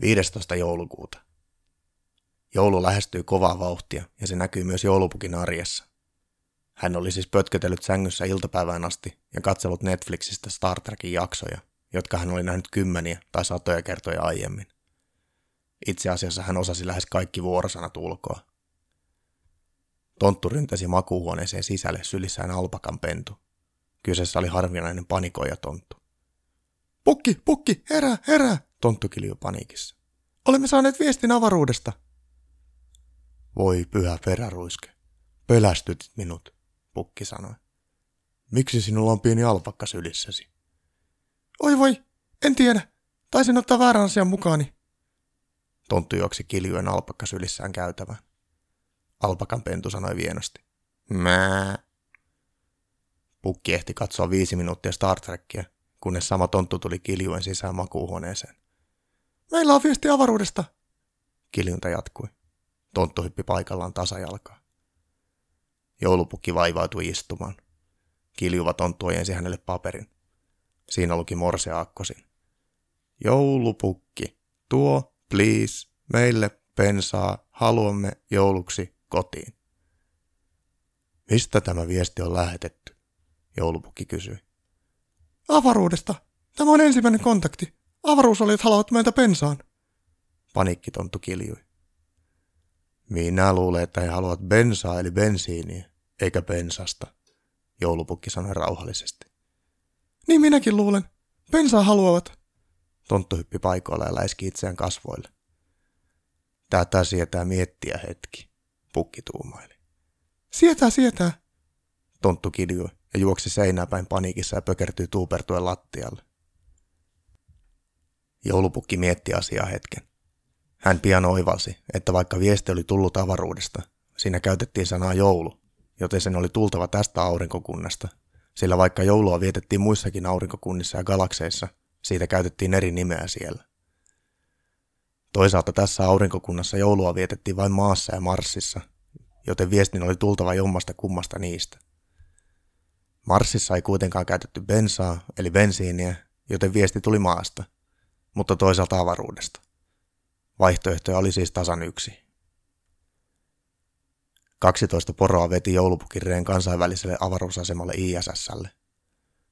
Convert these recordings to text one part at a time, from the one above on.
15. joulukuuta. Joulu lähestyy kovaa vauhtia ja se näkyy myös joulupukin arjessa. Hän oli siis pötkötellyt sängyssä iltapäivään asti ja katsellut Netflixistä Star Trekin jaksoja, jotka hän oli nähnyt kymmeniä tai satoja kertoja aiemmin. Itse asiassa hän osasi lähes kaikki vuorosanat ulkoa. Tonttu ryntäsi makuuhuoneeseen sisälle sylissään alpakan pentu. Kyseessä oli harvinainen panikoija tonttu. Pukki, pukki, herää, herää, tonttu kiljui paniikissa. Olemme saaneet viestin avaruudesta. Voi pyhä peräruiske, pelästytit minut, pukki sanoi. Miksi sinulla on pieni alpakka sylissäsi? Oi voi, en tiedä. Taisin ottaa väärän asian mukaani. Tonttu juoksi kiljuen alpakka sylissään käytävään. Alpakan pentu sanoi vienosti. Mää. Pukki ehti katsoa viisi minuuttia Star Trekkiä, kunnes sama tonttu tuli kiljuen sisään makuuhuoneeseen. Meillä on viesti avaruudesta, kiljunta jatkui. Tonttu hyppi paikallaan tasajalkaa. Joulupukki vaivautui istumaan. Kiljuva tonttu ojensi hänelle paperin. Siinä luki morse aakkosin. Joulupukki, tuo, please, meille pensaa, haluamme jouluksi kotiin. Mistä tämä viesti on lähetetty? Joulupukki kysyi. Avaruudesta. Tämä on ensimmäinen kontakti. Avaruusolijat haluavat meiltä pensaan. Paniikkitonttu kiljui. Minä luulen, että he haluavat bensaa eli bensiiniä, eikä bensasta, joulupukki sanoi rauhallisesti. Niin minäkin luulen. Bensaa haluavat. Tonttu hyppi paikoilla ja läiski itseään kasvoille. Tätä sietää miettiä hetki, pukki tuumaili. Sietää, sietää. Tonttu kiljui ja juoksi seinää päin paniikissa ja pökertyi tuupertuen lattialle. Joulupukki mietti asiaa hetken. Hän pian oivalsi, että vaikka viesti oli tullut avaruudesta, siinä käytettiin sanaa joulu, joten sen oli tultava tästä aurinkokunnasta, sillä vaikka joulua vietettiin muissakin aurinkokunnissa ja galakseissa, siitä käytettiin eri nimeä siellä. Toisaalta tässä aurinkokunnassa joulua vietettiin vain maassa ja Marsissa, joten viestin oli tultava jommasta kummasta niistä. Marsissa ei kuitenkaan käytetty bensaa, eli bensiiniä, joten viesti tuli maasta, mutta toisaalta avaruudesta. Vaihtoehtoja oli siis tasan yksi. 12 poroa veti joulupukireen kansainväliselle avaruusasemalle ISSlle.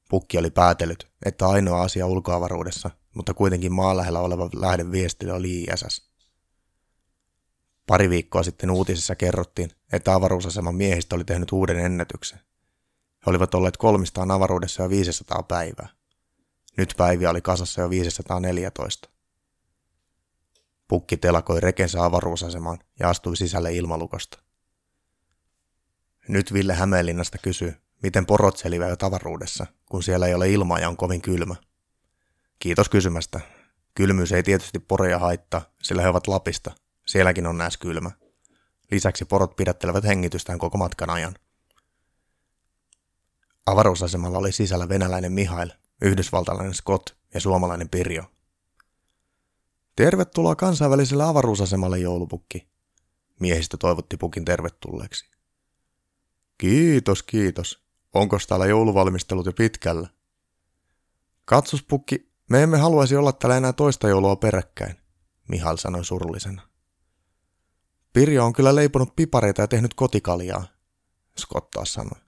Pukki oli päätellyt, että ainoa asia ulkoavaruudessa, mutta kuitenkin maan lähellä oleva lähde viestille oli ISS. Pari viikkoa sitten uutisissa kerrottiin, että avaruusaseman miehistä oli tehnyt uuden ennätyksen. He olivat olleet kolmistaan avaruudessa jo 500 päivää. Nyt päiviä oli kasassa jo 514. Pukki telakoi rekensä avaruusasemaan ja astui sisälle ilmalukosta. Nyt Ville Hämeenlinnasta kysyy, miten porot selviävät avaruudessa, kun siellä ei ole ilmaa ja on kovin kylmä. Kiitos kysymästä. Kylmyys ei tietysti poroja haittaa, sillä he ovat Lapista. Sielläkin on näs kylmä. Lisäksi porot pidättelevät hengitystään koko matkan ajan. Avaruusasemalla oli sisällä venäläinen Mihail, yhdysvaltalainen Scott ja suomalainen Pirjo. Tervetuloa kansainväliselle avaruusasemalle, joulupukki. Miehistö toivotti pukin tervetulleeksi. Kiitos, kiitos. Onko täällä jouluvalmistelut jo pitkällä? Katsos, pukki, me emme haluaisi olla täällä enää toista joulua peräkkäin, Mihal sanoi surullisena. Pirjo on kyllä leiponut pipareita ja tehnyt kotikaljaa, Scott taas sanoi.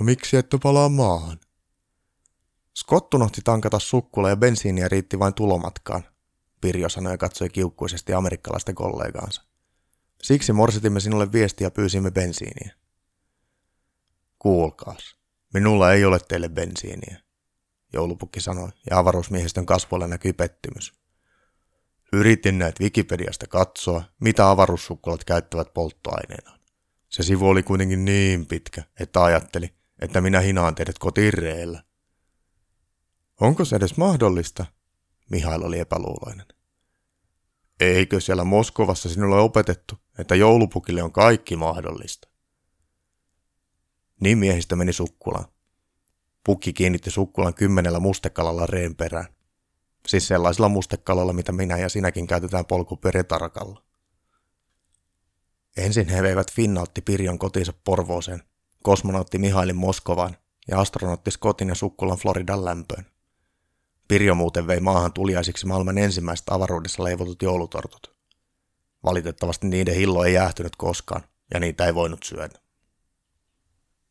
No miksi ette palaa maahan? Scott unohti tankata sukkula ja bensiiniä riitti vain tulomatkaan, Pirjo sanoi ja katsoi kiukkuisesti amerikkalaista kollegaansa. Siksi morsitimme sinulle viestiä ja pyysimme bensiiniä. Kuulkaas, minulla ei ole teille bensiiniä, joulupukki sanoi, ja avaruusmiehistön kasvoilla näkyi pettymys. Yritin näet Wikipediasta katsoa, mitä avaruussukkulat käyttävät polttoaineenaan. Se sivu oli kuitenkin niin pitkä, että ajatteli, että minä hinaan teidät kotireellä. Onko se edes mahdollista? Mihail oli epäluuloinen. Eikö siellä Moskovassa sinulle opetettu, että joulupukille on kaikki mahdollista? Niin miehistä meni sukkulaan. Pukki kiinnitti sukkulan kymmenellä mustekalalla reen perään. Siis sellaisella mustekalalla, mitä minä ja sinäkin käytetään polkupyörätarkalla. Ensin he veivät Finnautti Pirjon kotiinsa Porvooseen, kosmonautti Mihailin Moskovaan ja astronautti Scottin ja Sukkulan Floridan lämpöön. Pirjo muuten vei maahan tuliaisiksi maailman ensimmäiset avaruudessa leivotut joulutortut. Valitettavasti niiden hillo ei jäähtynyt koskaan, ja niitä ei voinut syödä.